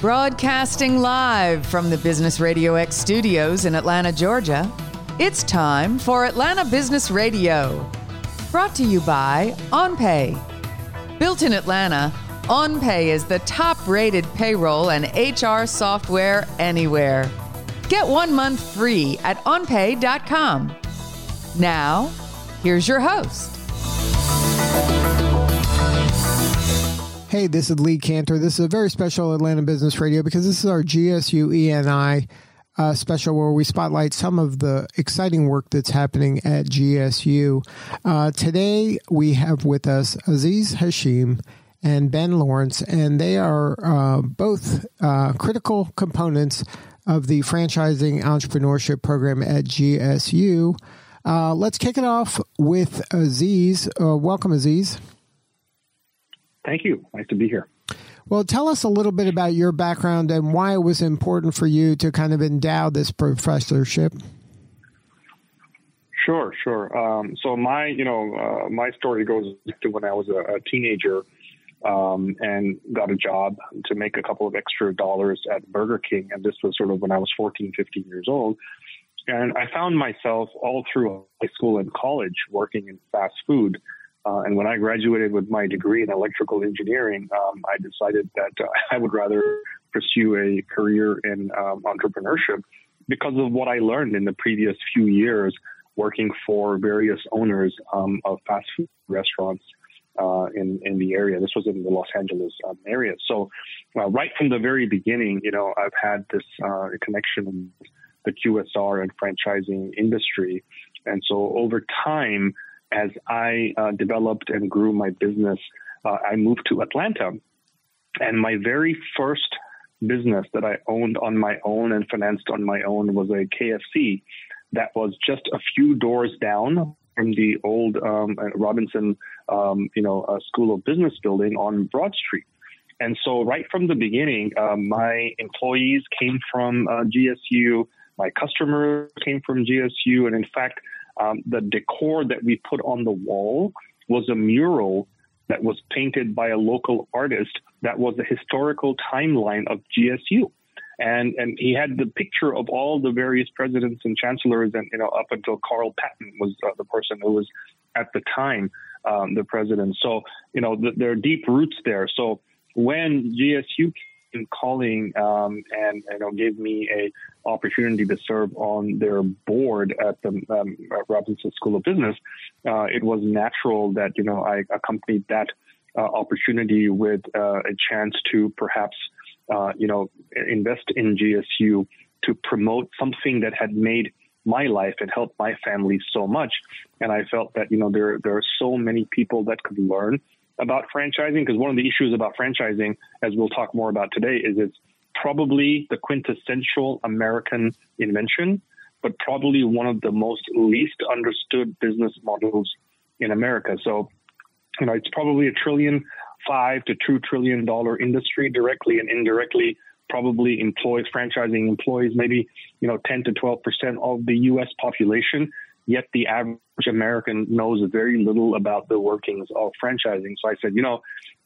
Broadcasting live from the Business Radio X studios in Atlanta, Georgia, it's time for Atlanta Business Radio. Brought to you by OnPay. Built in Atlanta, OnPay is the top rated payroll and HR software anywhere. Get one month free at onpay.com. Now, here's your host. Hey, this is Lee Kantor. This is a very special Atlanta Business Radio because this is our GSU ENI uh, special where we spotlight some of the exciting work that's happening at GSU. Uh, today we have with us Aziz Hashim and Ben Lawrence, and they are uh, both uh, critical components of the franchising entrepreneurship program at GSU. Uh, let's kick it off with Aziz. Uh, welcome, Aziz. Thank you. Nice to be here. Well, tell us a little bit about your background and why it was important for you to kind of endow this professorship. Sure, sure. Um, so my, you know, uh, my story goes to when I was a, a teenager um, and got a job to make a couple of extra dollars at Burger King, and this was sort of when I was 14, 15 years old. And I found myself all through high school and college working in fast food. Uh, and when I graduated with my degree in electrical engineering, um, I decided that uh, I would rather pursue a career in um, entrepreneurship because of what I learned in the previous few years working for various owners um, of fast food restaurants uh, in in the area. This was in the Los Angeles um, area. So, uh, right from the very beginning, you know, I've had this uh, connection with the QSR and franchising industry, and so over time as I uh, developed and grew my business, uh, I moved to Atlanta. And my very first business that I owned on my own and financed on my own was a KFC that was just a few doors down from the old um, Robinson, um, you know, uh, School of Business building on Broad Street. And so, right from the beginning, uh, my employees came from uh, GSU, my customers came from GSU, and in fact, um, the decor that we put on the wall was a mural that was painted by a local artist that was a historical timeline of GSU. And, and he had the picture of all the various presidents and chancellors, and you know up until Carl Patton was uh, the person who was at the time um, the president. So you know the, there are deep roots there. So when GSU calling um, and you know gave me a opportunity to serve on their board at the um, Robinson School of Business, uh, it was natural that you know I accompanied that uh, opportunity with uh, a chance to perhaps uh, you know invest in GSU to promote something that had made my life and helped my family so much. And I felt that you know there there are so many people that could learn about franchising because one of the issues about franchising, as we'll talk more about today, is it's probably the quintessential American invention, but probably one of the most least understood business models in America. So, you know, it's probably a trillion five to two trillion dollar industry directly and indirectly probably employs franchising employees maybe you know 10 to 12 percent of the US population yet the average American knows very little about the workings of franchising. So I said, you know,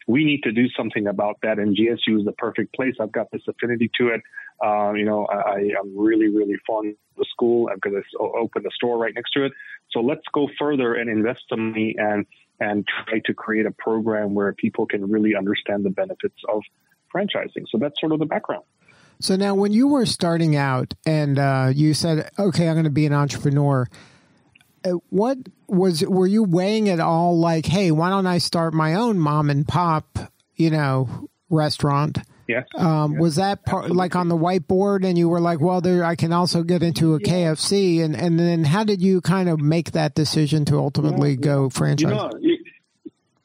we need to do something about that, and GSU is the perfect place. I've got this affinity to it. Uh, you know, I, am really, really fond of the school. I'm going to open a store right next to it. So let's go further and invest some money and and try to create a program where people can really understand the benefits of franchising. So that's sort of the background. So now, when you were starting out and uh, you said, "Okay, I'm going to be an entrepreneur," what was were you weighing it all like hey why don't i start my own mom and pop you know restaurant yes, um, yes. was that part Absolutely. like on the whiteboard and you were like well there i can also get into a yeah. kfc and and then how did you kind of make that decision to ultimately yeah, go franchise you know, it,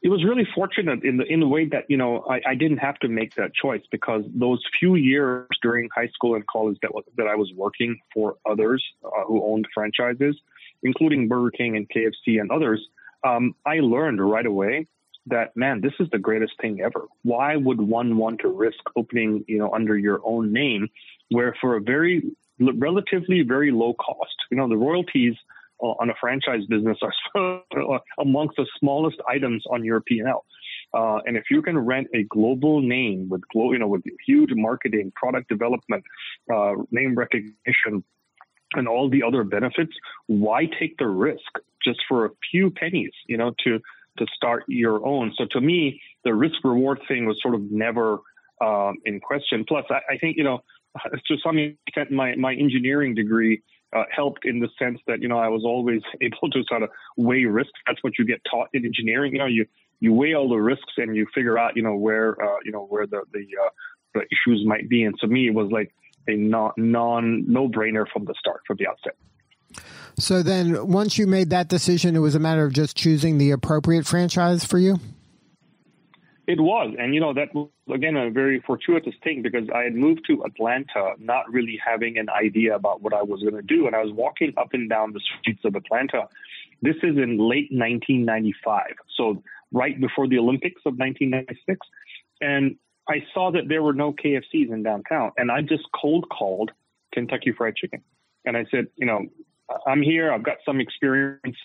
it, was really fortunate in the in the way that you know I, I didn't have to make that choice because those few years during high school and college that was that I was working for others uh, who owned franchises, including Burger King and KFC and others, um, I learned right away that man, this is the greatest thing ever. Why would one want to risk opening, you know, under your own name, where for a very relatively very low cost, you know, the royalties on a franchise business are amongst the smallest items on your P&L. Uh, and if you can rent a global name with glo- you know with huge marketing, product development, uh, name recognition, and all the other benefits, why take the risk just for a few pennies? You know to to start your own. So to me, the risk reward thing was sort of never um, in question. Plus, I, I, think you know to some extent my my engineering degree. Uh, helped in the sense that you know I was always able to sort of weigh risks. That's what you get taught in engineering. You know, you you weigh all the risks and you figure out, you know, where, uh, you know, where the, the, uh, the issues might be. And to me, it was like a non, non, no brainer from the start, from the outset. So then once you made that decision, it was a matter of just choosing the appropriate franchise for you? It was. And, you know, that was, again, a very fortuitous thing because I had moved to Atlanta not really having an idea about what I was going to do. And I was walking up and down the streets of Atlanta. This is in late 1995. So right before the Olympics of 1996. And I saw that there were no KFCs in downtown. And I just cold called Kentucky Fried Chicken. And I said, you know, I'm here. I've got some experience.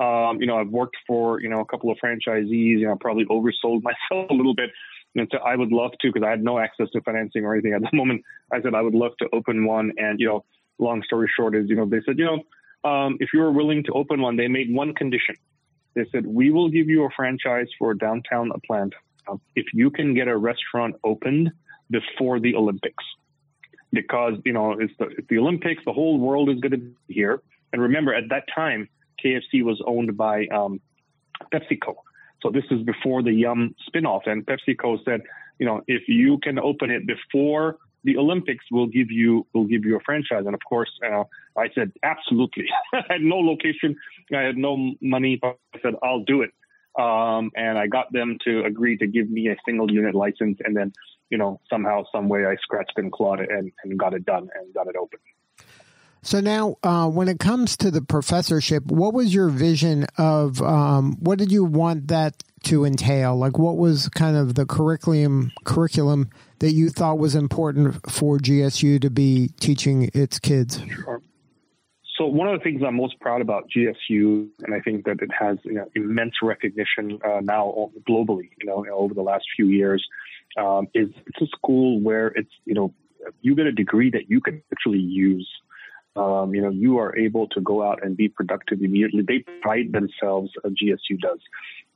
Um, you know, I've worked for, you know, a couple of franchisees. You know, probably oversold myself a little bit. And so I would love to, because I had no access to financing or anything at the moment. I said I would love to open one. And, you know, long story short is, you know, they said, you know, um, if you were willing to open one, they made one condition. They said, we will give you a franchise for downtown Atlanta if you can get a restaurant opened before the Olympics. Because, you know, it's the, it's the Olympics, the whole world is going to be here. And remember, at that time, KFC was owned by um, PepsiCo. So this is before the Yum spinoff. And PepsiCo said, you know, if you can open it before the Olympics we'll give you will give you a franchise. And of course, uh, I said absolutely. I had no location, I had no money, but I said I'll do it. Um, and I got them to agree to give me a single unit license, and then you know somehow, some way, I scratched and clawed it and, and got it done and got it open. So now, uh, when it comes to the professorship, what was your vision of um, what did you want that to entail? Like, what was kind of the curriculum curriculum that you thought was important for GSU to be teaching its kids? Sure. So one of the things I'm most proud about GSU, and I think that it has you know, immense recognition uh, now globally, you know, over the last few years, um, is it's a school where it's you know you get a degree that you can actually use. Um, you know, you are able to go out and be productive immediately. They pride themselves, uh, GSU does,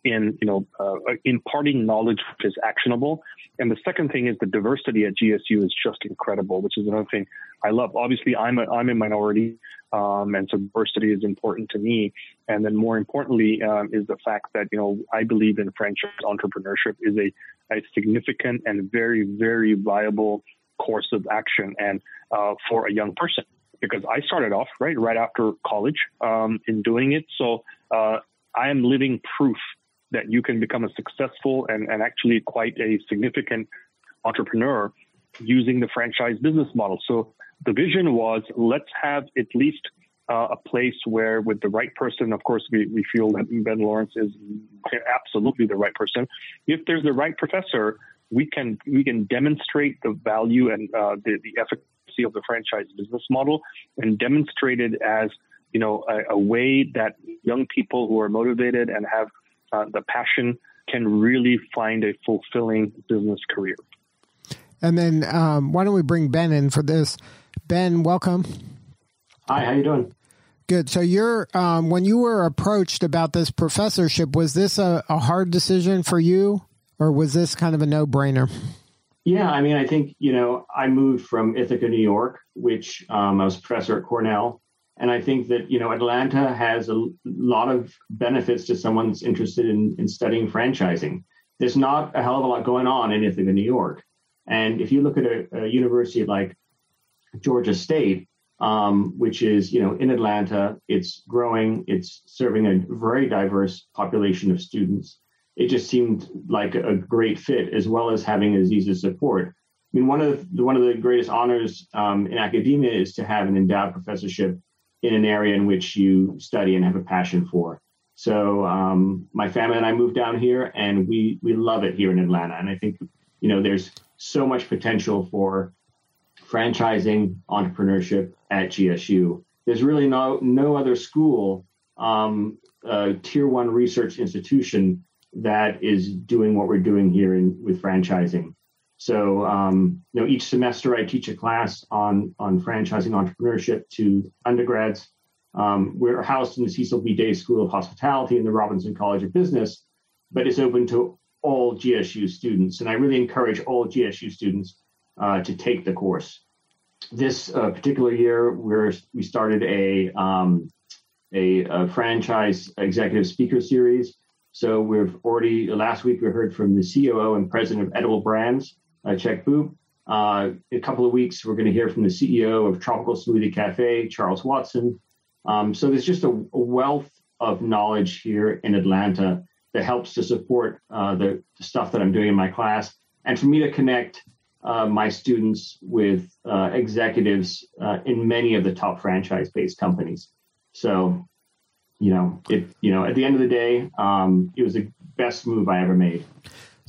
in you know uh, imparting knowledge which is actionable. And the second thing is the diversity at GSU is just incredible, which is another thing I love. Obviously, I'm a I'm a minority, um, and so diversity is important to me. And then more importantly um, is the fact that you know I believe in franchise entrepreneurship is a, a significant and very very viable course of action and uh, for a young person because I started off right right after college um, in doing it. So uh, I am living proof that you can become a successful and, and actually quite a significant entrepreneur using the franchise business model. So the vision was let's have at least uh, a place where, with the right person, of course, we, we feel that Ben Lawrence is absolutely the right person. If there's the right professor, we can we can demonstrate the value and uh, the, the efficacy of the franchise business model and demonstrate it as you know a, a way that young people who are motivated and have uh, the passion can really find a fulfilling business career. And then um, why don't we bring Ben in for this? Ben, welcome. Hi, how you doing? Good. So you're um, when you were approached about this professorship, was this a, a hard decision for you, or was this kind of a no brainer? Yeah, I mean, I think you know, I moved from Ithaca, New York, which um, I was a professor at Cornell, and I think that, you know, Atlanta has a lot of benefits to someone that's interested in, in studying franchising. There's not a hell of a lot going on anything in Ithaca, New York. And if you look at a, a university like Georgia State, um, which is, you know, in Atlanta, it's growing, it's serving a very diverse population of students. It just seemed like a great fit, as well as having Aziz's support. I mean, one of the, one of the greatest honors um, in academia is to have an endowed professorship in an area in which you study and have a passion for. So um, my family and I moved down here, and we we love it here in Atlanta. And I think you know there's so much potential for franchising entrepreneurship at GSU. There's really no no other school, um, tier one research institution that is doing what we're doing here in, with franchising. So, um, you know, each semester I teach a class on on franchising entrepreneurship to undergrads. Um, we're housed in the Cecil B. Day School of Hospitality in the Robinson College of Business, but it's open to all GSU students, and I really encourage all GSU students uh, to take the course. This uh, particular year, we're, we started a, um, a, a franchise executive speaker series. So we've already last week we heard from the COO and president of Edible Brands, uh, Chek Boop. Uh, in a couple of weeks, we're going to hear from the CEO of Tropical Smoothie Cafe, Charles Watson. Um, so there's just a, a, wealth of knowledge here in Atlanta that helps to support uh, the, the, stuff that I'm doing in my class, and for me to connect uh, my students with uh, executives uh, in many of the top franchise-based companies. So, you know, it you know at the end of the day, um, it was the best move I ever made.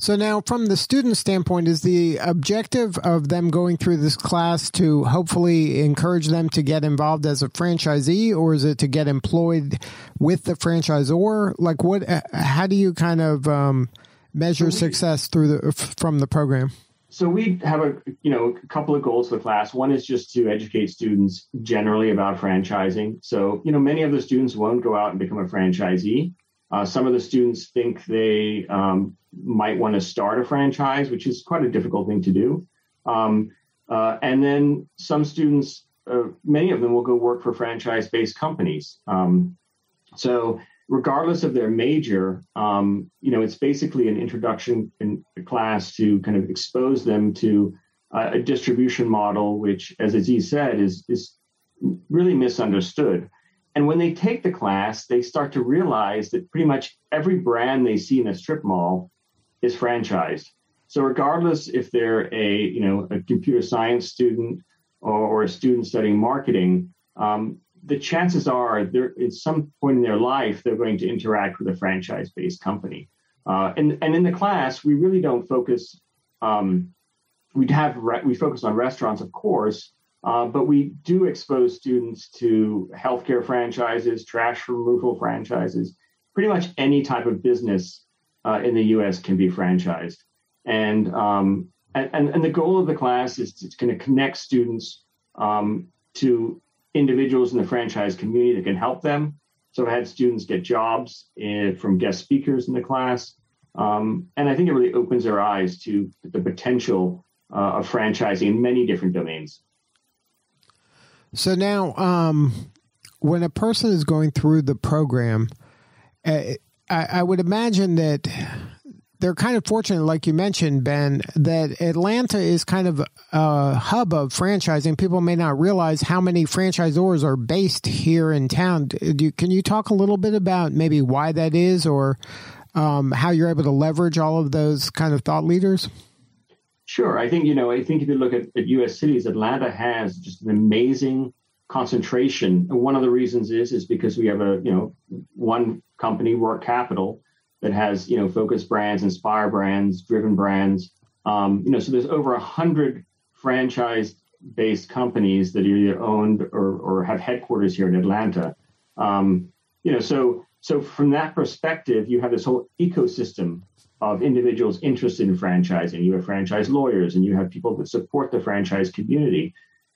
So now, from the student standpoint, is the objective of them going through this class to hopefully encourage them to get involved as a franchisee, or is it to get employed with the franchisor? Like, what? How do you kind of um, measure success through the from the program? So we have a you know a couple of goals for the class. One is just to educate students generally about franchising. So you know many of the students won't go out and become a franchisee. Uh, some of the students think they um, might want to start a franchise, which is quite a difficult thing to do. Um, uh, and then some students, uh, many of them will go work for franchise based companies. Um, so, regardless of their major, um, you know, it's basically an introduction in class to kind of expose them to uh, a distribution model, which, as Aziz said, is, is really misunderstood. And when they take the class, they start to realize that pretty much every brand they see in a strip mall is franchised. So regardless if they're a you know a computer science student or, or a student studying marketing, um, the chances are they're at some point in their life they're going to interact with a franchise-based company. Uh, and and in the class, we really don't focus. Um, we have re- we focus on restaurants, of course, uh, but we do expose students to healthcare franchises, trash removal franchises, pretty much any type of business uh, in the US can be franchised. And, um, and, and the goal of the class is to kind of connect students um, to individuals in the franchise community that can help them. So I had students get jobs in, from guest speakers in the class. Um, and I think it really opens their eyes to the potential uh, of franchising in many different domains. So now, um, when a person is going through the program, uh, I, I would imagine that they're kind of fortunate, like you mentioned, Ben, that Atlanta is kind of a hub of franchising. People may not realize how many franchisors are based here in town. You, can you talk a little bit about maybe why that is or um, how you're able to leverage all of those kind of thought leaders? Sure. I think, you know, I think if you look at, at US cities, Atlanta has just an amazing concentration. And one of the reasons is is because we have a, you know, one company, Roark Capital, that has, you know, focus brands, inspire brands, driven brands. Um, you know, so there's over a hundred franchise-based companies that are either owned or, or have headquarters here in Atlanta. Um, you know, so so from that perspective, you have this whole ecosystem of individuals interested in franchising. You have franchise lawyers and you have people that support the franchise community.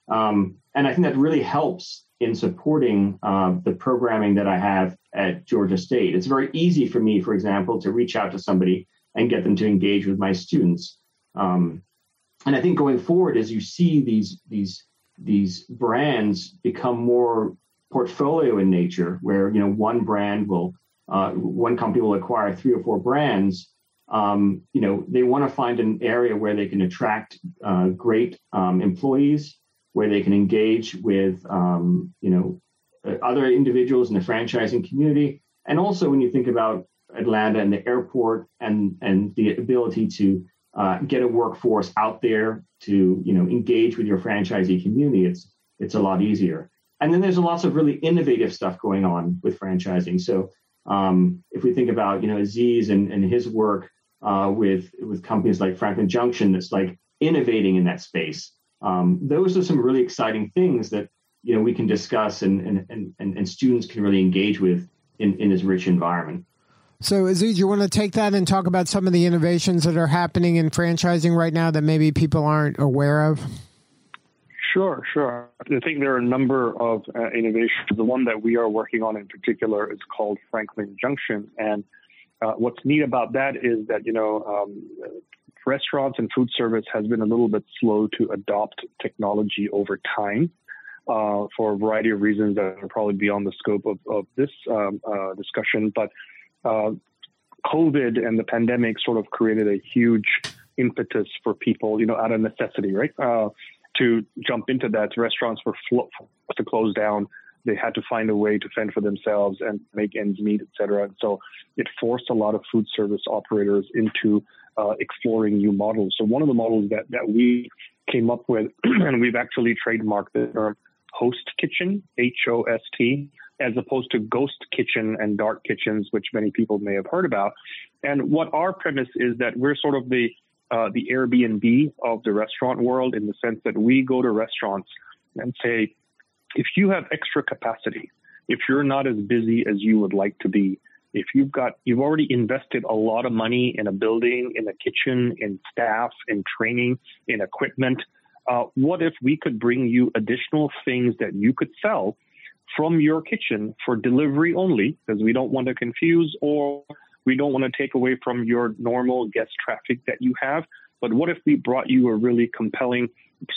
Um, and I think that really helps in supporting uh, the programming that I have at Georgia State. It's very easy for me, for example, to reach out to somebody and get them to engage with my students. Um, and I think going forward, as you see these these these brands become more portfolio in nature, where you know one brand will uh, one company will acquire three or four brands, um, you know, they want to find an area where they can attract uh, great um, employees, where they can engage with, um, you know, uh, other individuals in the franchising community. And also, when you think about Atlanta and the airport and and the ability to uh, get a workforce out there to, you know, engage with your franchisee community, it's it's a lot easier. And then there's lots of really innovative stuff going on with franchising. So um, if we think about, you know, Aziz and, and his work uh, with with companies like Franklin Junction that's like innovating in that space. Um, those are some really exciting things that you know we can discuss and and and, and students can really engage with in, in this rich environment. So, Aziz, you want to take that and talk about some of the innovations that are happening in franchising right now that maybe people aren't aware of? Sure, sure. I think there are a number of uh, innovations. The one that we are working on in particular is called Franklin Junction. And uh, what's neat about that is that, you know, um, restaurants and food service has been a little bit slow to adopt technology over time. Uh, for a variety of reasons that are probably beyond the scope of, of this um, uh, discussion. But uh, COVID and the pandemic sort of created a huge impetus for people, you know, out of necessity, right? Uh, to jump into that. Restaurants were forced to close down. They had to find a way to fend for themselves and make ends meet, et cetera. And so it forced a lot of food service operators into uh, exploring new models. So one of the models that, that we came up with, and we've actually trademarked the term host kitchen, H O S T, as opposed to ghost kitchen and dark kitchens, which many people may have heard about. And what our premise is that we're sort of the uh, the Airbnb of the restaurant world in the sense that we go to restaurants and say, if you have extra capacity, if you're not as busy as you would like to be, if you've got you've already invested a lot of money in a building, in a kitchen, in staff, in training, in equipment, uh, what if we could bring you additional things that you could sell from your kitchen for delivery only, because we don't want to confuse or we don't want to take away from your normal guest traffic that you have. But what if we brought you a really compelling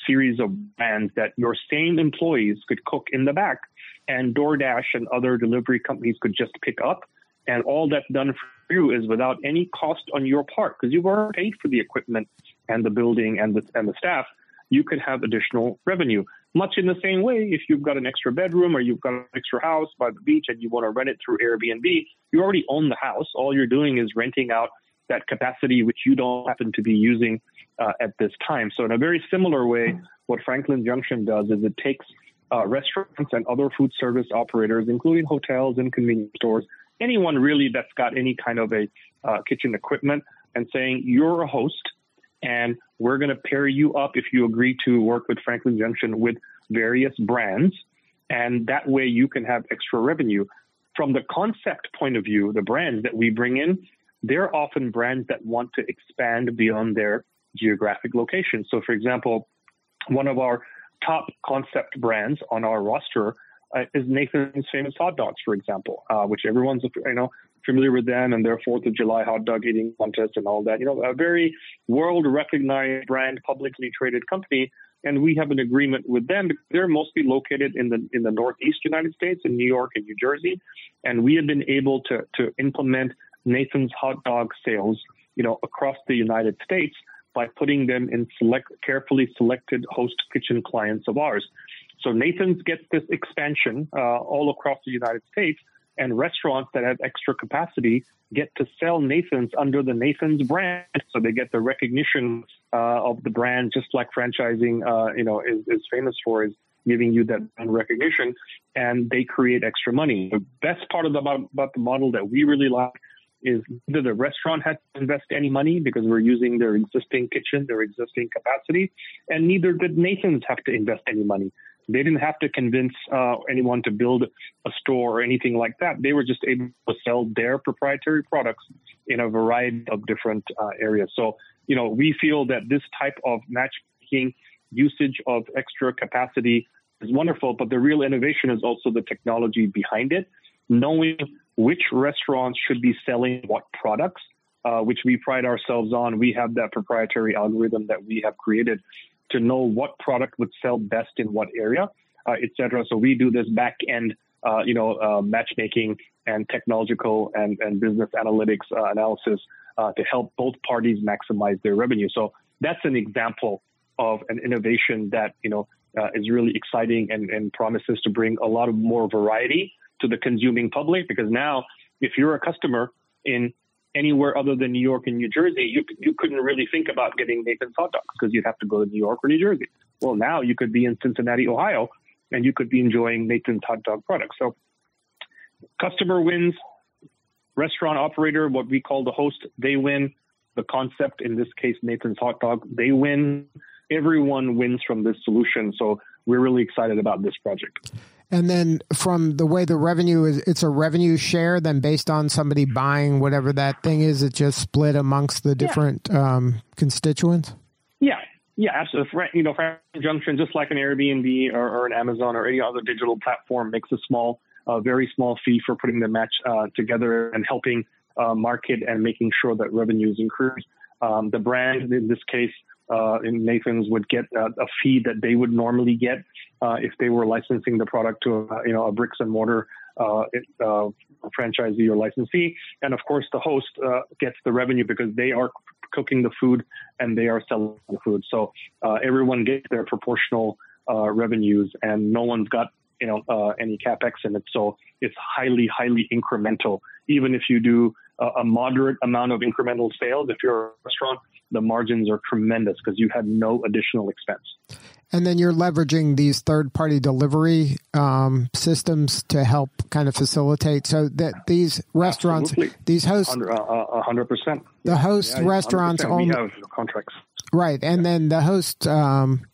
series of brands that your same employees could cook in the back and DoorDash and other delivery companies could just pick up? And all that's done for you is without any cost on your part because you've already paid for the equipment and the building and the, and the staff. You could have additional revenue. Much in the same way, if you've got an extra bedroom or you've got an extra house by the beach and you want to rent it through Airbnb, you already own the house. All you're doing is renting out that capacity which you don't happen to be using uh, at this time. So, in a very similar way, what Franklin Junction does is it takes uh, restaurants and other food service operators, including hotels and convenience stores, anyone really that's got any kind of a uh, kitchen equipment, and saying, You're a host and we're going to pair you up if you agree to work with Franklin Junction with various brands. And that way you can have extra revenue. From the concept point of view, the brands that we bring in, they're often brands that want to expand beyond their geographic location. So, for example, one of our top concept brands on our roster uh, is Nathan's Famous Hot Dogs, for example, uh, which everyone's you know familiar with them and their Fourth of July hot dog eating contest and all that. You know, a very world recognized brand, publicly traded company. And we have an agreement with them. They're mostly located in the in the Northeast United States, in New York and New Jersey, and we have been able to to implement Nathan's hot dog sales, you know, across the United States by putting them in select, carefully selected host kitchen clients of ours. So Nathan's gets this expansion uh, all across the United States, and restaurants that have extra capacity get to sell Nathan's under the Nathan's brand. So they get the recognition uh, of the brand, just like franchising, uh, you know, is, is, famous for is giving you that recognition, and they create extra money. The best part of the, about the model that we really like is neither the restaurant has to invest any money because we're using their existing kitchen, their existing capacity, and neither did Nathan's have to invest any money. They didn't have to convince uh, anyone to build a store or anything like that. They were just able to sell their proprietary products in a variety of different uh, areas. So, you know, we feel that this type of matchmaking usage of extra capacity is wonderful, but the real innovation is also the technology behind it, knowing which restaurants should be selling what products. Uh, which we pride ourselves on. We have that proprietary algorithm that we have created to know what product would sell best in what area, uh, et cetera. So we do this back end, uh, you know, uh, matchmaking and technological and, and business analytics uh, analysis uh, to help both parties maximize their revenue. So that's an example of an innovation that, you know, uh, is really exciting and, and promises to bring a lot of more variety to the consuming public because now if you're a customer in anywhere other than New York and New Jersey, you, you couldn't really think about getting Nathan's hot dogs because you'd have to go to New York or New Jersey. Well, now you could be in Cincinnati, Ohio, and you could be enjoying Nathan's hot dog products. So, customer wins, restaurant operator, what we call the host, they win. The concept, in this case, Nathan's hot dog, they win. Everyone wins from this solution. So, we're really excited about this project. And then from the way the revenue is, it's a revenue share. Then based on somebody buying whatever that thing is, it just split amongst the different yeah. um, constituents. Yeah, yeah, absolutely. You know, Franklin Junction, just like an Airbnb or, or, an Amazon or any other digital platform, makes a small, uh, very small fee for putting the match uh, together and helping uh, market and making sure that revenues increase. Um, the brand, in this case, uh, in Nathan's, would get a, a, fee that they would normally get uh, if they were licensing the product to a, you know a bricks and mortar uh, uh, franchisee or licensee, and of course the host uh, gets the revenue because they are cooking the food and they are selling the food. So uh, everyone gets their proportional uh, revenues, and no one's got you know uh, any capex in it. So it's highly, highly incremental. Even if you do a moderate amount of incremental sales, if you're a restaurant, the margins are tremendous because you have no additional expense. And then you're leveraging these third party delivery um, systems to help kind of facilitate so that these restaurants, Absolutely. these hosts, uh, hundred percent. The host yeah, restaurants only have contracts, right? And yeah. then the host, um,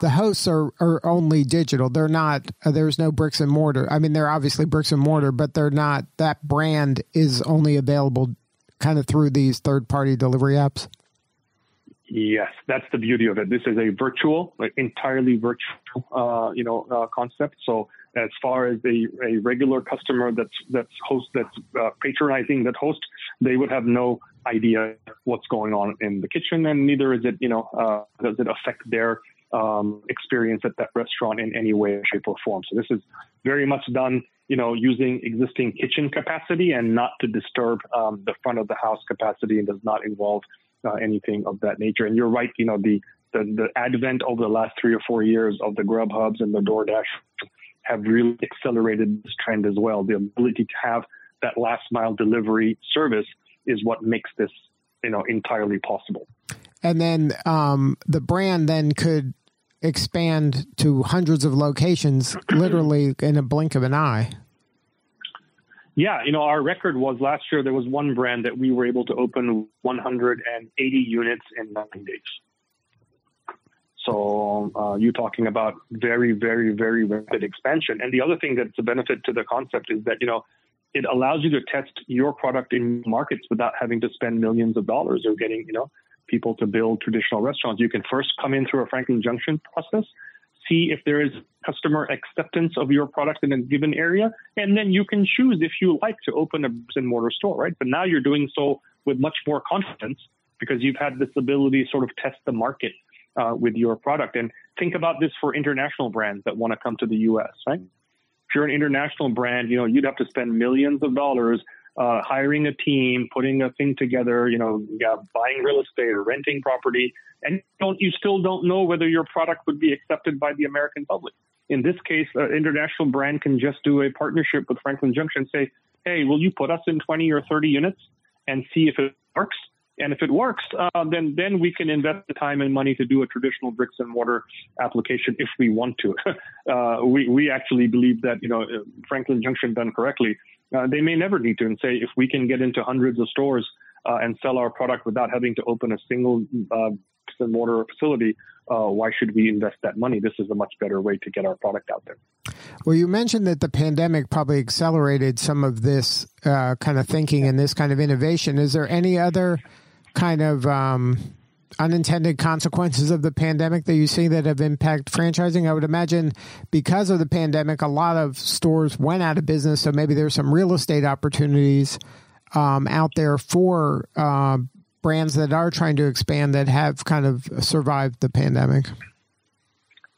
the hosts are, are only digital. They're not. Uh, there's no bricks and mortar. I mean, they're obviously bricks and mortar, but they're not. That brand is only available kind of through these third party delivery apps. Yes, that's the beauty of it. This is a virtual, like entirely virtual, uh, you know, uh, concept. So as far as a, a regular customer that's that's host that's uh, patronizing that host, they would have no idea what's going on in the kitchen, and neither is it, you know, uh, does it affect their um, experience at that restaurant in any way, shape, or form. So this is very much done, you know, using existing kitchen capacity and not to disturb um, the front of the house capacity, and does not involve uh, anything of that nature. And you're right, you know, the, the, the advent over the last three or four years of the Grub Hubs and the DoorDash have really accelerated this trend as well. The ability to have that last mile delivery service is what makes this, you know, entirely possible. And then um, the brand then could expand to hundreds of locations literally in a blink of an eye. Yeah, you know, our record was last year there was one brand that we were able to open 180 units in nine days. So uh, you're talking about very, very, very rapid expansion. And the other thing that's a benefit to the concept is that, you know, it allows you to test your product in markets without having to spend millions of dollars or getting, you know, people to build traditional restaurants. You can first come in through a Franklin Junction process see if there is customer acceptance of your product in a given area, and then you can choose if you like to open a bricks and mortar store, right? But now you're doing so with much more confidence because you've had this ability to sort of test the market uh, with your product. And think about this for international brands that want to come to the U.S., right? If you're an international brand, you know you'd have to spend millions of dollars uh, hiring a team, putting a thing together, you know, yeah, buying real estate or renting property, and you, don't, you still don't know whether your product would be accepted by the American public. In this case, an international brand can just do a partnership with Franklin Junction, say, hey, will you put us in 20 or 30 units and see if it works? And if it works, uh, then then we can invest the time and money to do a traditional bricks and mortar application if we want to. uh, we we actually believe that you know Franklin Junction done correctly uh, they may never need to. And say, if we can get into hundreds of stores uh, and sell our product without having to open a single uh, and mortar facility, uh, why should we invest that money? This is a much better way to get our product out there. Well, you mentioned that the pandemic probably accelerated some of this uh, kind of thinking and this kind of innovation. Is there any other kind of um, unintended consequences of the pandemic that you see that have impacted franchising? I would imagine because of the pandemic, a lot of stores went out of business. So maybe there's some real estate opportunities um, out there for uh, brands that are trying to expand that have kind of survived the pandemic.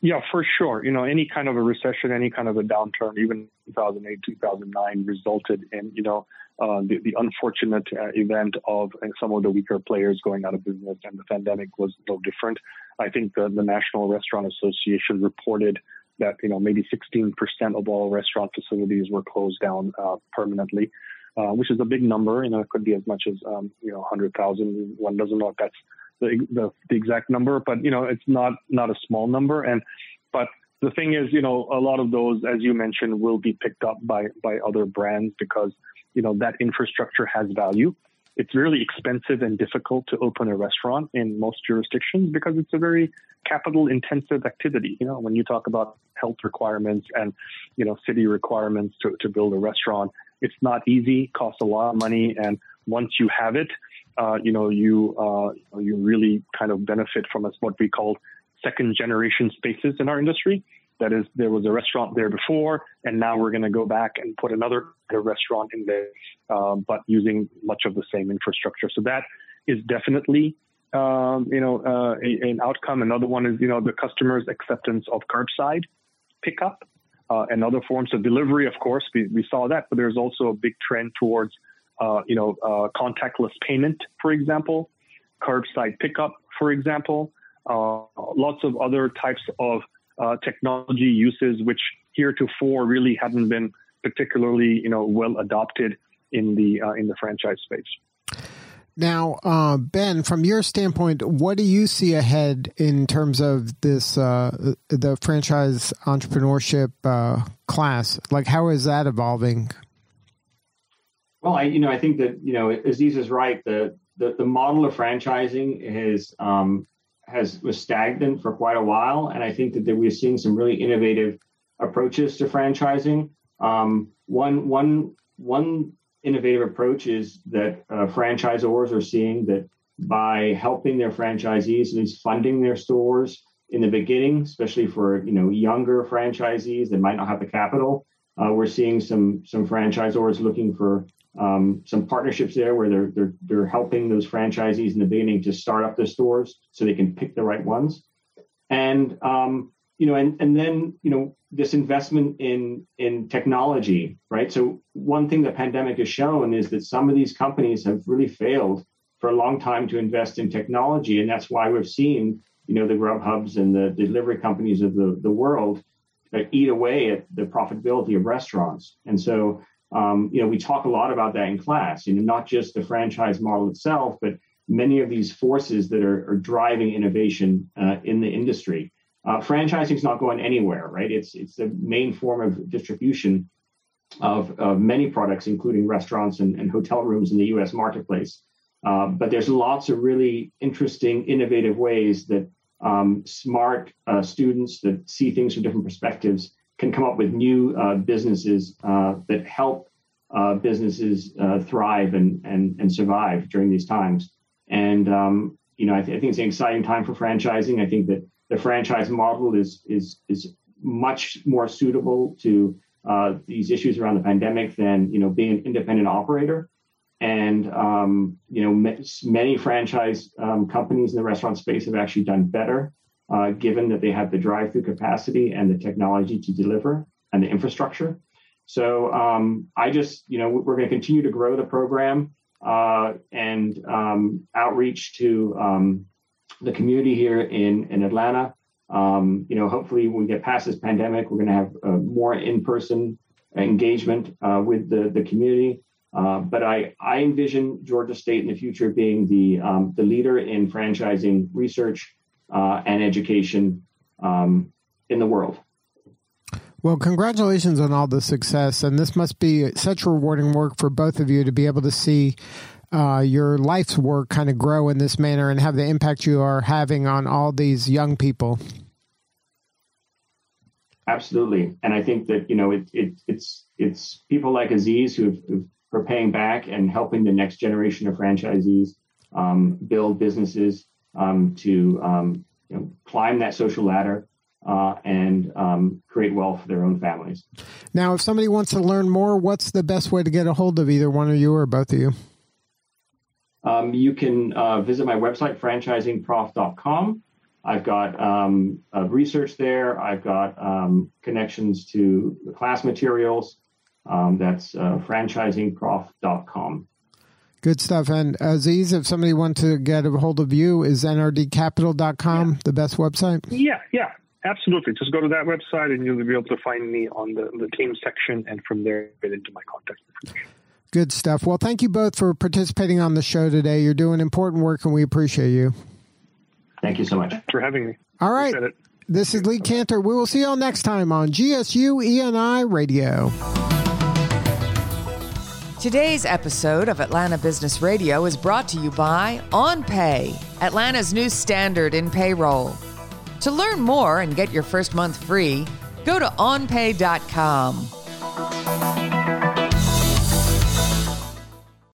Yeah, for sure. You know, any kind of a recession, any kind of a downturn, even 2008, 2009 resulted in, you know, uh, the, the, unfortunate uh, event of uh, some of the weaker players going out of business, and the pandemic was no different. I think the, the National Restaurant Association reported that you know maybe 16% of all restaurant facilities were closed down uh, permanently, uh, which is a big number. You know, it could be as much as um, you know 100,000. One doesn't know if that's the, the, the exact number, but you know it's not not a small number. And but the thing is, you know, a lot of those, as you mentioned, will be picked up by by other brands because you know that infrastructure has value. it's really expensive and difficult to open a restaurant in most jurisdictions because it's a very capital intensive activity. You know, when you talk about health requirements and, you know, city requirements to, to build a restaurant, it's not easy, costs a lot of money. And once you have it, uh, you know, you, uh, you really kind of benefit from what we call second generation spaces in our industry. That is, there was a restaurant there before, and now we're going to go back and put another restaurant in there, um, but using much of the same infrastructure. So that is definitely, um, you know, uh, a, an outcome. Another one is, you know, the customer's acceptance of curbside pickup uh, and other forms of delivery. Of course, we, we saw that, but there's also a big trend towards, uh, you know, uh, contactless payment, for example, curbside pickup, for example. Uh, lots of other types of uh, technology uses, which heretofore really hadn't been particularly, you know, well adopted in the uh, in the franchise space. Now, uh, Ben, from your standpoint, what do you see ahead in terms of this uh, the franchise entrepreneurship uh, class? Like, how is that evolving? Well, I you know I think that you know Aziz is right. The the, the model of franchising is um, has was stagnant for quite a while, and I think that, that we're seeing some really innovative approaches to franchising. Um, one one one innovative approach is that uh, franchisors are seeing that by helping their franchisees, at least funding their stores in the beginning, especially for you know younger franchisees that might not have the capital, uh, we're seeing some some franchisors looking for um, some partnerships there where they're, they're they're helping those franchisees in the beginning to start up their stores so they can pick the right ones, and um, you know, and and then you know this investment in in technology, right? So one thing the pandemic has shown is that some of these companies have really failed for a long time to invest in technology, and that's why we've seen you know the Grubhubs and the delivery companies of the the world eat away at the profitability of restaurants, and so um, you know, we talk a lot about that in class, you know, not just the franchise model itself, but many of these forces that are, are driving innovation uh, in the industry. Uh, franchising is not going anywhere, right? It's it's the main form of distribution of, of many products, including restaurants and, and hotel rooms in the U.S. marketplace. Uh, but there's lots of really interesting, innovative ways that um, smart uh, students that see things from different perspectives can come up with new uh, businesses uh, that help uh, businesses uh, thrive and, and, and survive during these times. And, um, you know, I, th- I, think it's an exciting time for franchising. I think that the franchise model is, is, is much more suitable to uh, these issues around the pandemic than, you know, being an independent operator. And, um, you know, many franchise um, companies in the restaurant space have actually done better uh, given that they have the drive-through capacity and the technology to deliver and the infrastructure. So um, I just, you know, we're going to continue to grow the program uh, and um, outreach to um, the community here in in Atlanta. Um, you know, hopefully, when we get past this pandemic, we're going to have uh, more in-person engagement uh, with the the community. Uh, but I, I envision Georgia State in the future being the um, the leader in franchising research uh, and education um, in the world. Well, congratulations on all the success. And this must be such rewarding work for both of you to be able to see uh, your life's work kind of grow in this manner and have the impact you are having on all these young people. Absolutely. And I think that, you know, it, it, it's, it's people like Aziz who are paying back and helping the next generation of franchisees um, build businesses um, to um, you know, climb that social ladder uh, and um, create wealth for their own families. Now, if somebody wants to learn more, what's the best way to get a hold of either one of you or both of you? Um, you can uh, visit my website, franchisingprof.com. I've got um, uh, research there. I've got um, connections to the class materials. Um, that's uh, franchisingprof.com. Good stuff. And Aziz, if somebody wants to get a hold of you, is nrdcapital.com yeah. the best website? Yeah, yeah, absolutely. Just go to that website and you'll be able to find me on the, the team section and from there get into my contact information. Good stuff. Well, thank you both for participating on the show today. You're doing important work and we appreciate you. Thank you so much for having me. All right. This is Lee Kantor. We will see you all next time on GSU ENI Radio. Today's episode of Atlanta Business Radio is brought to you by OnPay, Atlanta's new standard in payroll. To learn more and get your first month free, go to onpay.com.